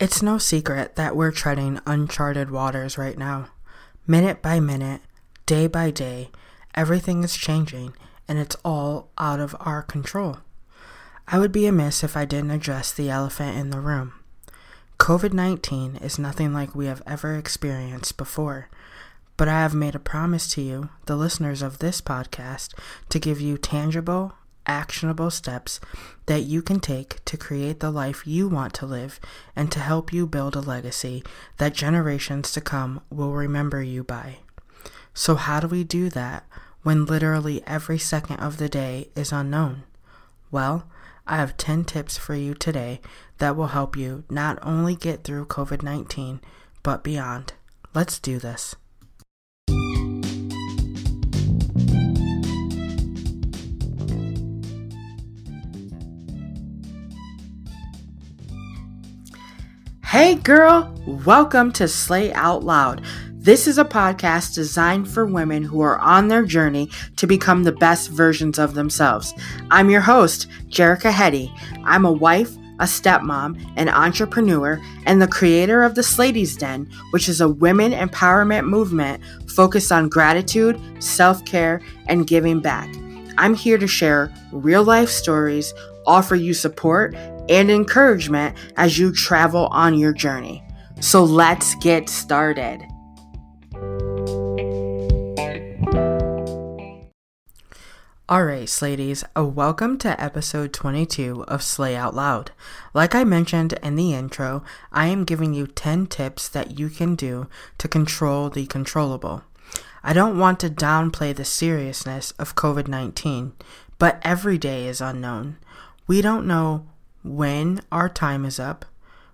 It's no secret that we're treading uncharted waters right now. Minute by minute, day by day, everything is changing and it's all out of our control. I would be amiss if I didn't address the elephant in the room. COVID 19 is nothing like we have ever experienced before, but I have made a promise to you, the listeners of this podcast, to give you tangible, actionable steps that you can take to create the life you want to live and to help you build a legacy that generations to come will remember you by. So, how do we do that when literally every second of the day is unknown? Well, I have 10 tips for you today that will help you not only get through COVID 19, but beyond. Let's do this. Hey girl, welcome to Slay Out Loud. This is a podcast designed for women who are on their journey to become the best versions of themselves. I'm your host, Jerakah Heady. I'm a wife, a stepmom, an entrepreneur, and the creator of the Slady's Den, which is a women empowerment movement focused on gratitude, self care, and giving back. I'm here to share real life stories, offer you support, and encouragement as you travel on your journey. So let's get started. Alright, ladies, a welcome to episode 22 of Slay Out Loud. Like I mentioned in the intro, I am giving you 10 tips that you can do to control the controllable. I don't want to downplay the seriousness of COVID 19, but every day is unknown. We don't know when our time is up.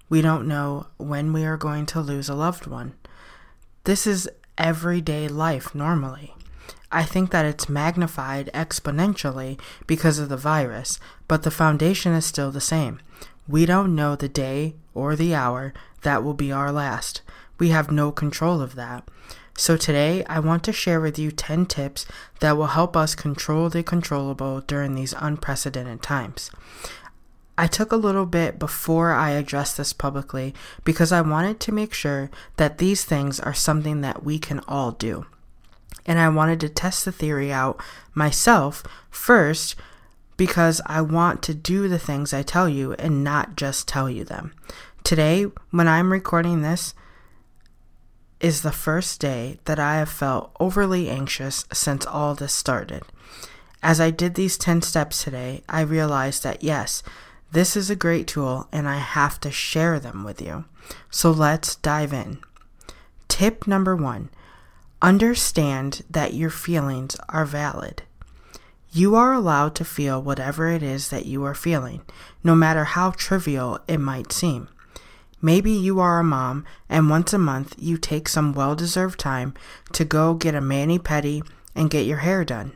We don't know when we are going to lose a loved one. This is everyday life normally. I think that it's magnified exponentially because of the virus, but the foundation is still the same. We don't know the day or the hour that will be our last. We have no control of that. So today, I want to share with you 10 tips that will help us control the controllable during these unprecedented times. I took a little bit before I addressed this publicly because I wanted to make sure that these things are something that we can all do. And I wanted to test the theory out myself first because I want to do the things I tell you and not just tell you them. Today, when I'm recording this, is the first day that I have felt overly anxious since all this started. As I did these 10 steps today, I realized that yes, this is a great tool and I have to share them with you. So let's dive in. Tip number one understand that your feelings are valid. You are allowed to feel whatever it is that you are feeling, no matter how trivial it might seem. Maybe you are a mom and once a month you take some well deserved time to go get a mani pedi and get your hair done.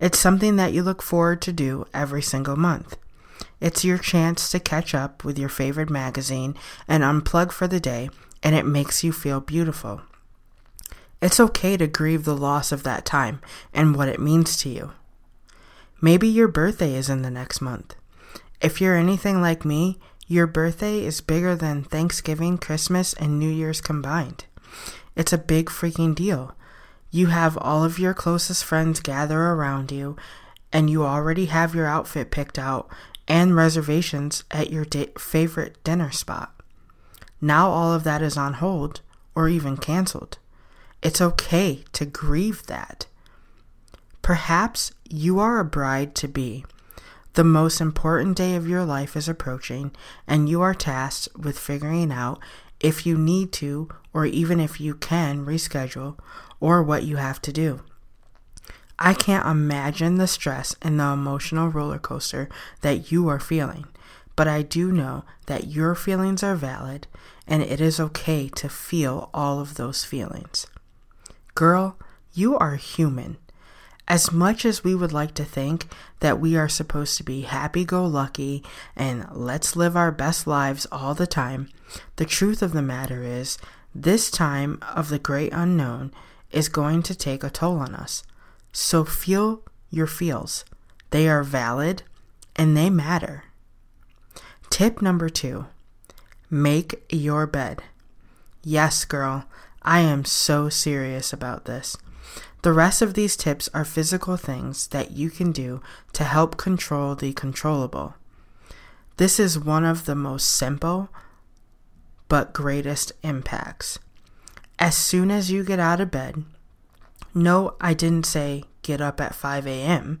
It's something that you look forward to do every single month. It's your chance to catch up with your favorite magazine and unplug for the day, and it makes you feel beautiful. It's okay to grieve the loss of that time and what it means to you. Maybe your birthday is in the next month. If you're anything like me, your birthday is bigger than Thanksgiving, Christmas, and New Year's combined. It's a big freaking deal. You have all of your closest friends gather around you, and you already have your outfit picked out and reservations at your di- favorite dinner spot. Now all of that is on hold or even canceled. It's okay to grieve that. Perhaps you are a bride to be. The most important day of your life is approaching, and you are tasked with figuring out if you need to, or even if you can, reschedule, or what you have to do. I can't imagine the stress and the emotional roller coaster that you are feeling, but I do know that your feelings are valid and it is okay to feel all of those feelings. Girl, you are human. As much as we would like to think that we are supposed to be happy go lucky and let's live our best lives all the time, the truth of the matter is, this time of the great unknown is going to take a toll on us. So feel your feels. They are valid and they matter. Tip number two Make your bed. Yes, girl, I am so serious about this. The rest of these tips are physical things that you can do to help control the controllable. This is one of the most simple but greatest impacts. As soon as you get out of bed, no, I didn't say get up at 5 a.m.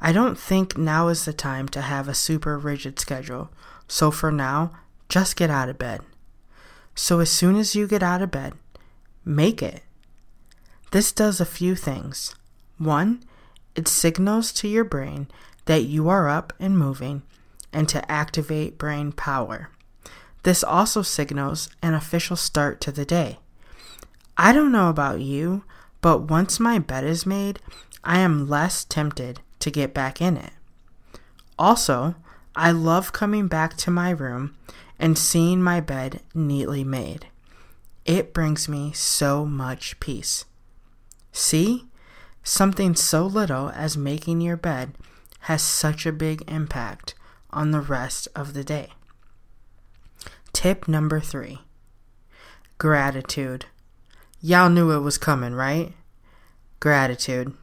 I don't think now is the time to have a super rigid schedule. So for now, just get out of bed. So as soon as you get out of bed, make it. This does a few things. One, it signals to your brain that you are up and moving and to activate brain power. This also signals an official start to the day. I don't know about you, but once my bed is made, I am less tempted to get back in it. Also, I love coming back to my room and seeing my bed neatly made. It brings me so much peace. See? Something so little as making your bed has such a big impact on the rest of the day. Tip number three gratitude. Y'all knew it was coming, right? Gratitude.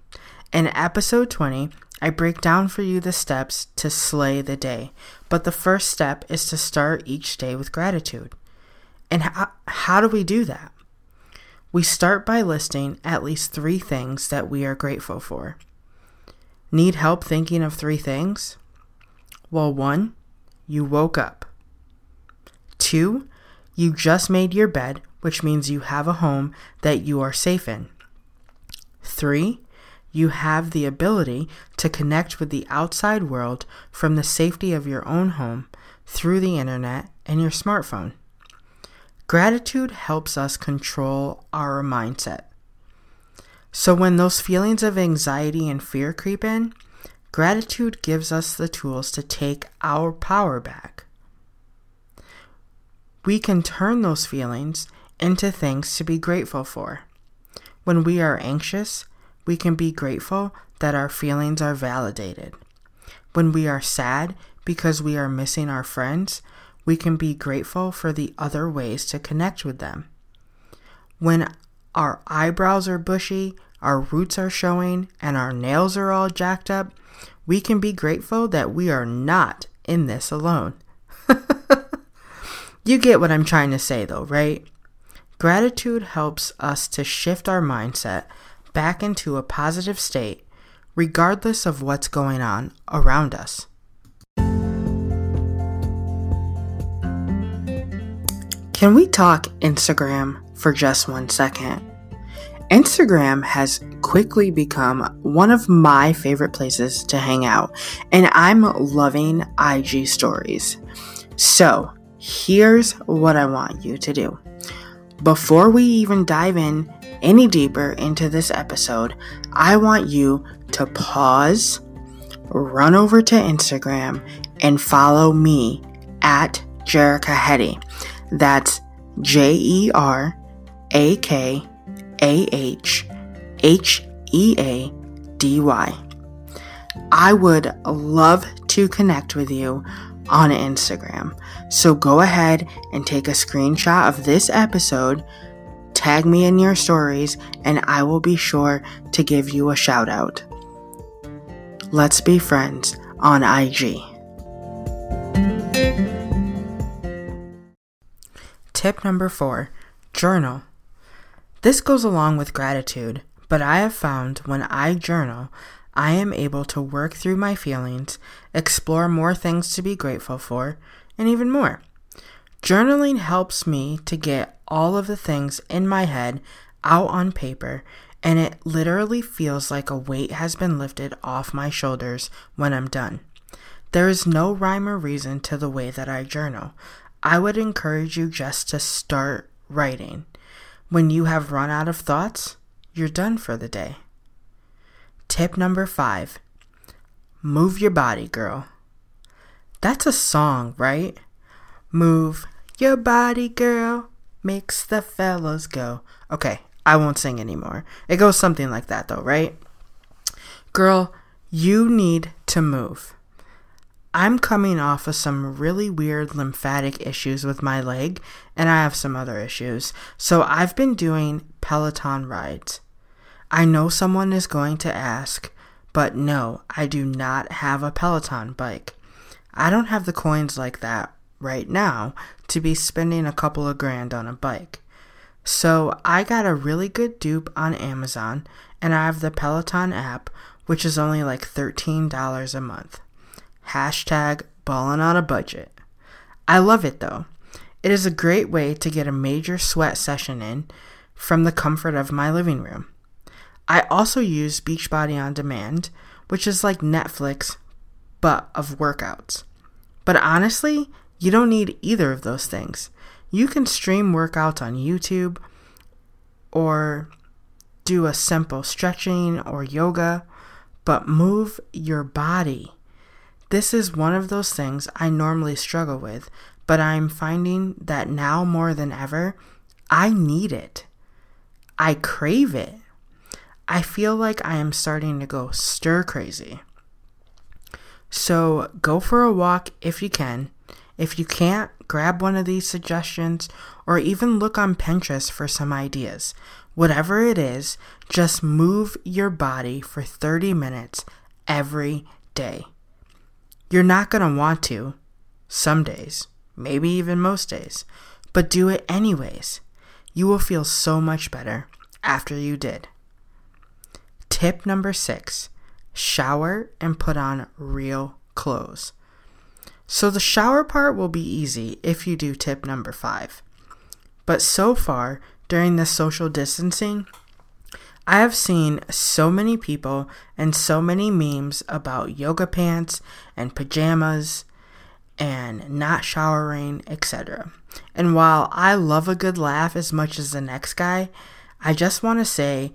In episode 20, I break down for you the steps to slay the day, but the first step is to start each day with gratitude. And how, how do we do that? We start by listing at least three things that we are grateful for. Need help thinking of three things? Well, one, you woke up. Two, you just made your bed, which means you have a home that you are safe in. Three, you have the ability to connect with the outside world from the safety of your own home through the internet and your smartphone. Gratitude helps us control our mindset. So, when those feelings of anxiety and fear creep in, gratitude gives us the tools to take our power back. We can turn those feelings into things to be grateful for. When we are anxious, we can be grateful that our feelings are validated. When we are sad because we are missing our friends, we can be grateful for the other ways to connect with them. When our eyebrows are bushy, our roots are showing, and our nails are all jacked up, we can be grateful that we are not in this alone. you get what I'm trying to say, though, right? Gratitude helps us to shift our mindset back into a positive state, regardless of what's going on around us. Can we talk Instagram for just one second? Instagram has quickly become one of my favorite places to hang out, and I'm loving IG stories. So, here's what I want you to do. Before we even dive in any deeper into this episode, I want you to pause, run over to Instagram, and follow me at Jerakah Heady. That's J E R A K A H H E A D Y. I would love to connect with you on Instagram. So go ahead and take a screenshot of this episode, tag me in your stories, and I will be sure to give you a shout out. Let's be friends on IG. Tip number four journal. This goes along with gratitude, but I have found when I journal, I am able to work through my feelings, explore more things to be grateful for, and even more. Journaling helps me to get all of the things in my head out on paper, and it literally feels like a weight has been lifted off my shoulders when I'm done. There is no rhyme or reason to the way that I journal. I would encourage you just to start writing. When you have run out of thoughts, you're done for the day. Tip number five move your body, girl. That's a song, right? Move your body, girl, makes the fellas go. Okay, I won't sing anymore. It goes something like that, though, right? Girl, you need to move. I'm coming off of some really weird lymphatic issues with my leg, and I have some other issues. So I've been doing Peloton rides. I know someone is going to ask, but no, I do not have a Peloton bike. I don't have the coins like that right now to be spending a couple of grand on a bike. So I got a really good dupe on Amazon, and I have the Peloton app, which is only like $13 a month. Hashtag ballin' on a budget. I love it though. It is a great way to get a major sweat session in from the comfort of my living room. I also use Beachbody On Demand, which is like Netflix but of workouts. But honestly, you don't need either of those things. You can stream workouts on YouTube or do a simple stretching or yoga, but move your body. This is one of those things I normally struggle with, but I'm finding that now more than ever, I need it. I crave it. I feel like I am starting to go stir crazy. So go for a walk if you can. If you can't, grab one of these suggestions or even look on Pinterest for some ideas. Whatever it is, just move your body for 30 minutes every day. You're not going to want to, some days, maybe even most days, but do it anyways. You will feel so much better after you did. Tip number six shower and put on real clothes. So the shower part will be easy if you do tip number five. But so far, during this social distancing, I have seen so many people and so many memes about yoga pants and pajamas and not showering, etc. And while I love a good laugh as much as the next guy, I just want to say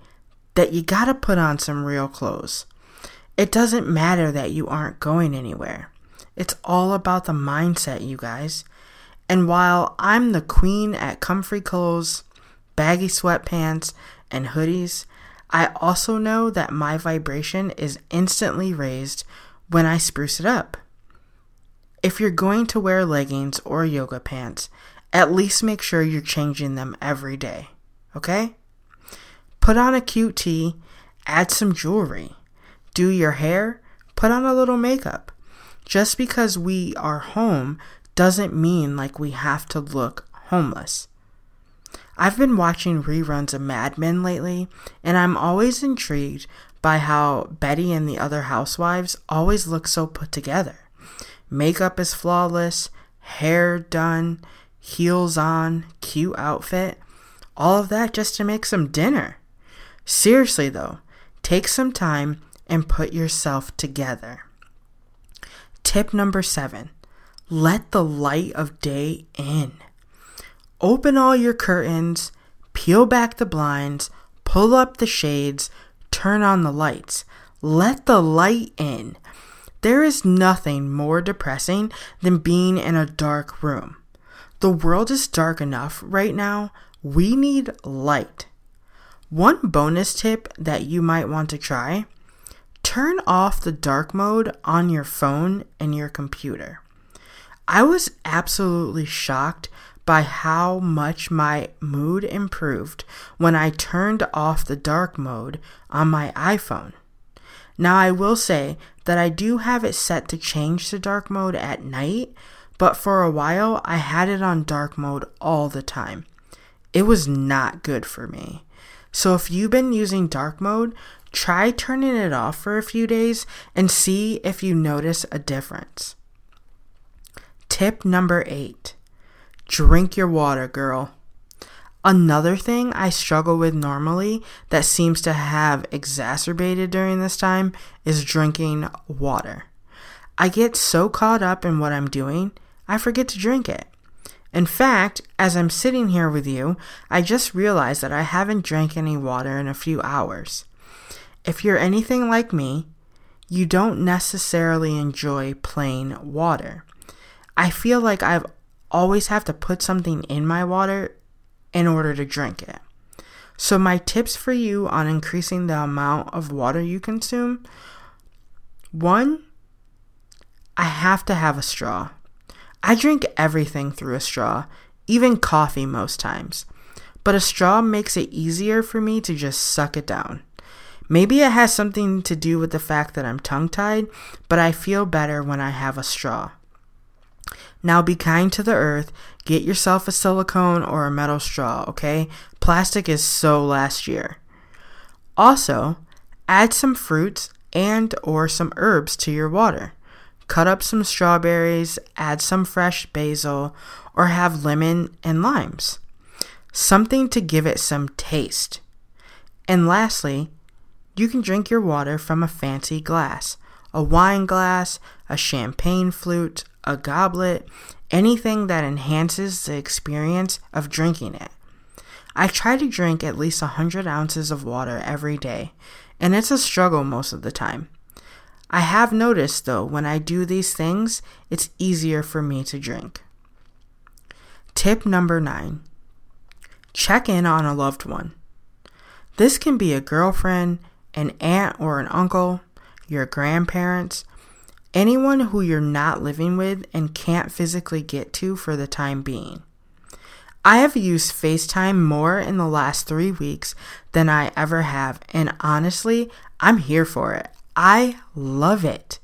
that you gotta put on some real clothes. It doesn't matter that you aren't going anywhere. It's all about the mindset, you guys. And while I'm the queen at comfy clothes, baggy sweatpants, and hoodies, I also know that my vibration is instantly raised when I spruce it up. If you're going to wear leggings or yoga pants, at least make sure you're changing them every day, okay? Put on a cute tee, add some jewelry, do your hair, put on a little makeup. Just because we are home doesn't mean like we have to look homeless. I've been watching reruns of Mad Men lately, and I'm always intrigued by how Betty and the other housewives always look so put together. Makeup is flawless, hair done, heels on, cute outfit, all of that just to make some dinner. Seriously though, take some time and put yourself together. Tip number seven let the light of day in. Open all your curtains, peel back the blinds, pull up the shades, turn on the lights. Let the light in. There is nothing more depressing than being in a dark room. The world is dark enough right now. We need light. One bonus tip that you might want to try turn off the dark mode on your phone and your computer. I was absolutely shocked by how much my mood improved when I turned off the dark mode on my iPhone. Now, I will say that I do have it set to change to dark mode at night, but for a while I had it on dark mode all the time. It was not good for me. So, if you've been using dark mode, try turning it off for a few days and see if you notice a difference. Tip number eight Drink your water, girl. Another thing I struggle with normally that seems to have exacerbated during this time is drinking water. I get so caught up in what I'm doing, I forget to drink it. In fact, as I'm sitting here with you, I just realized that I haven't drank any water in a few hours. If you're anything like me, you don't necessarily enjoy plain water. I feel like I've always have to put something in my water in order to drink it. So, my tips for you on increasing the amount of water you consume one, I have to have a straw. I drink everything through a straw, even coffee most times. But a straw makes it easier for me to just suck it down. Maybe it has something to do with the fact that I'm tongue tied, but I feel better when I have a straw. Now be kind to the earth. Get yourself a silicone or a metal straw, okay? Plastic is so last year. Also, add some fruits and or some herbs to your water. Cut up some strawberries, add some fresh basil, or have lemon and limes. Something to give it some taste. And lastly, you can drink your water from a fancy glass a wine glass, a champagne flute, a goblet, anything that enhances the experience of drinking it. I try to drink at least 100 ounces of water every day, and it's a struggle most of the time. I have noticed though, when I do these things, it's easier for me to drink. Tip number nine check in on a loved one. This can be a girlfriend, an aunt or an uncle, your grandparents, anyone who you're not living with and can't physically get to for the time being. I have used FaceTime more in the last three weeks than I ever have, and honestly, I'm here for it. I love it.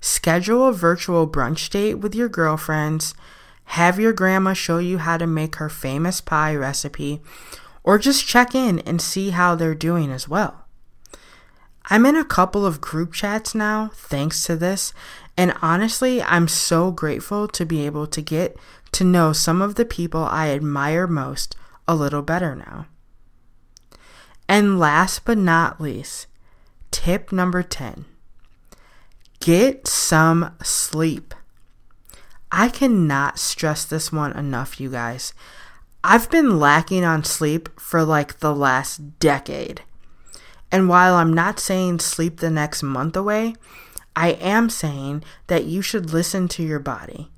Schedule a virtual brunch date with your girlfriends, have your grandma show you how to make her famous pie recipe, or just check in and see how they're doing as well. I'm in a couple of group chats now thanks to this, and honestly, I'm so grateful to be able to get to know some of the people I admire most a little better now. And last but not least, tip number 10 get some sleep. I cannot stress this one enough, you guys. I've been lacking on sleep for like the last decade. And while I'm not saying sleep the next month away, I am saying that you should listen to your body.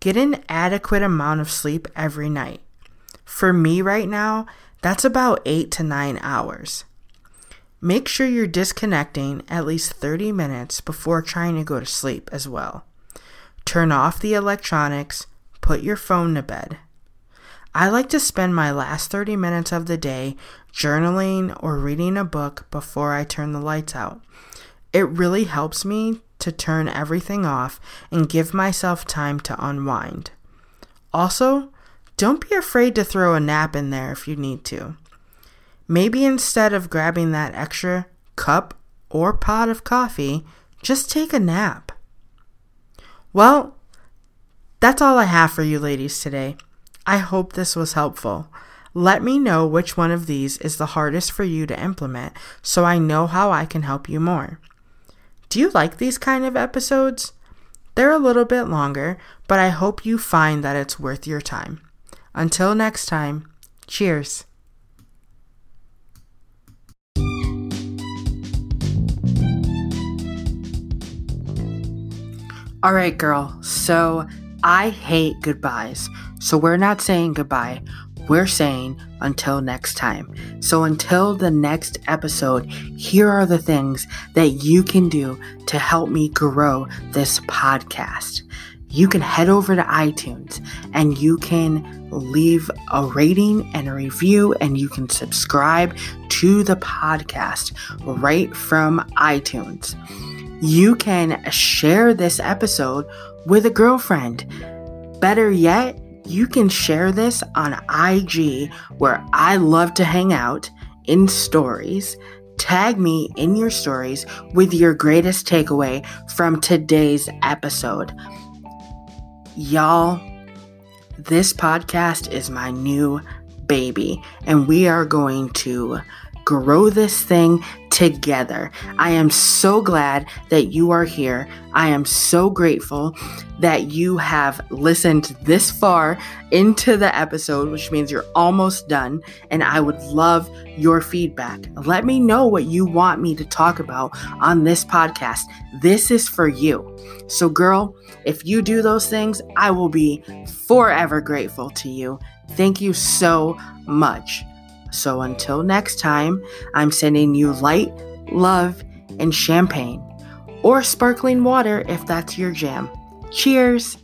Get an adequate amount of sleep every night. For me right now, that's about 8 to 9 hours. Make sure you're disconnecting at least 30 minutes before trying to go to sleep as well. Turn off the electronics, put your phone to bed. I like to spend my last 30 minutes of the day journaling or reading a book before I turn the lights out. It really helps me to turn everything off and give myself time to unwind. Also, don't be afraid to throw a nap in there if you need to. Maybe instead of grabbing that extra cup or pot of coffee, just take a nap. Well, that's all I have for you ladies today. I hope this was helpful. Let me know which one of these is the hardest for you to implement so I know how I can help you more. Do you like these kind of episodes? They're a little bit longer, but I hope you find that it's worth your time. Until next time, cheers. All right, girl. So I hate goodbyes. So we're not saying goodbye. We're saying until next time. So until the next episode, here are the things that you can do to help me grow this podcast. You can head over to iTunes and you can leave a rating and a review and you can subscribe to the podcast right from iTunes. You can share this episode with a girlfriend. Better yet, you can share this on IG where I love to hang out in stories. Tag me in your stories with your greatest takeaway from today's episode. Y'all, this podcast is my new baby, and we are going to grow this thing together. I am so glad that you are here. I am so grateful that you have listened this far into the episode, which means you're almost done. And I would love your feedback. Let me know what you want me to talk about on this podcast. This is for you. So, girl, if you do those things, I will be forever grateful to you. Thank you so much. So until next time, I'm sending you light, love, and champagne, or sparkling water if that's your jam. Cheers!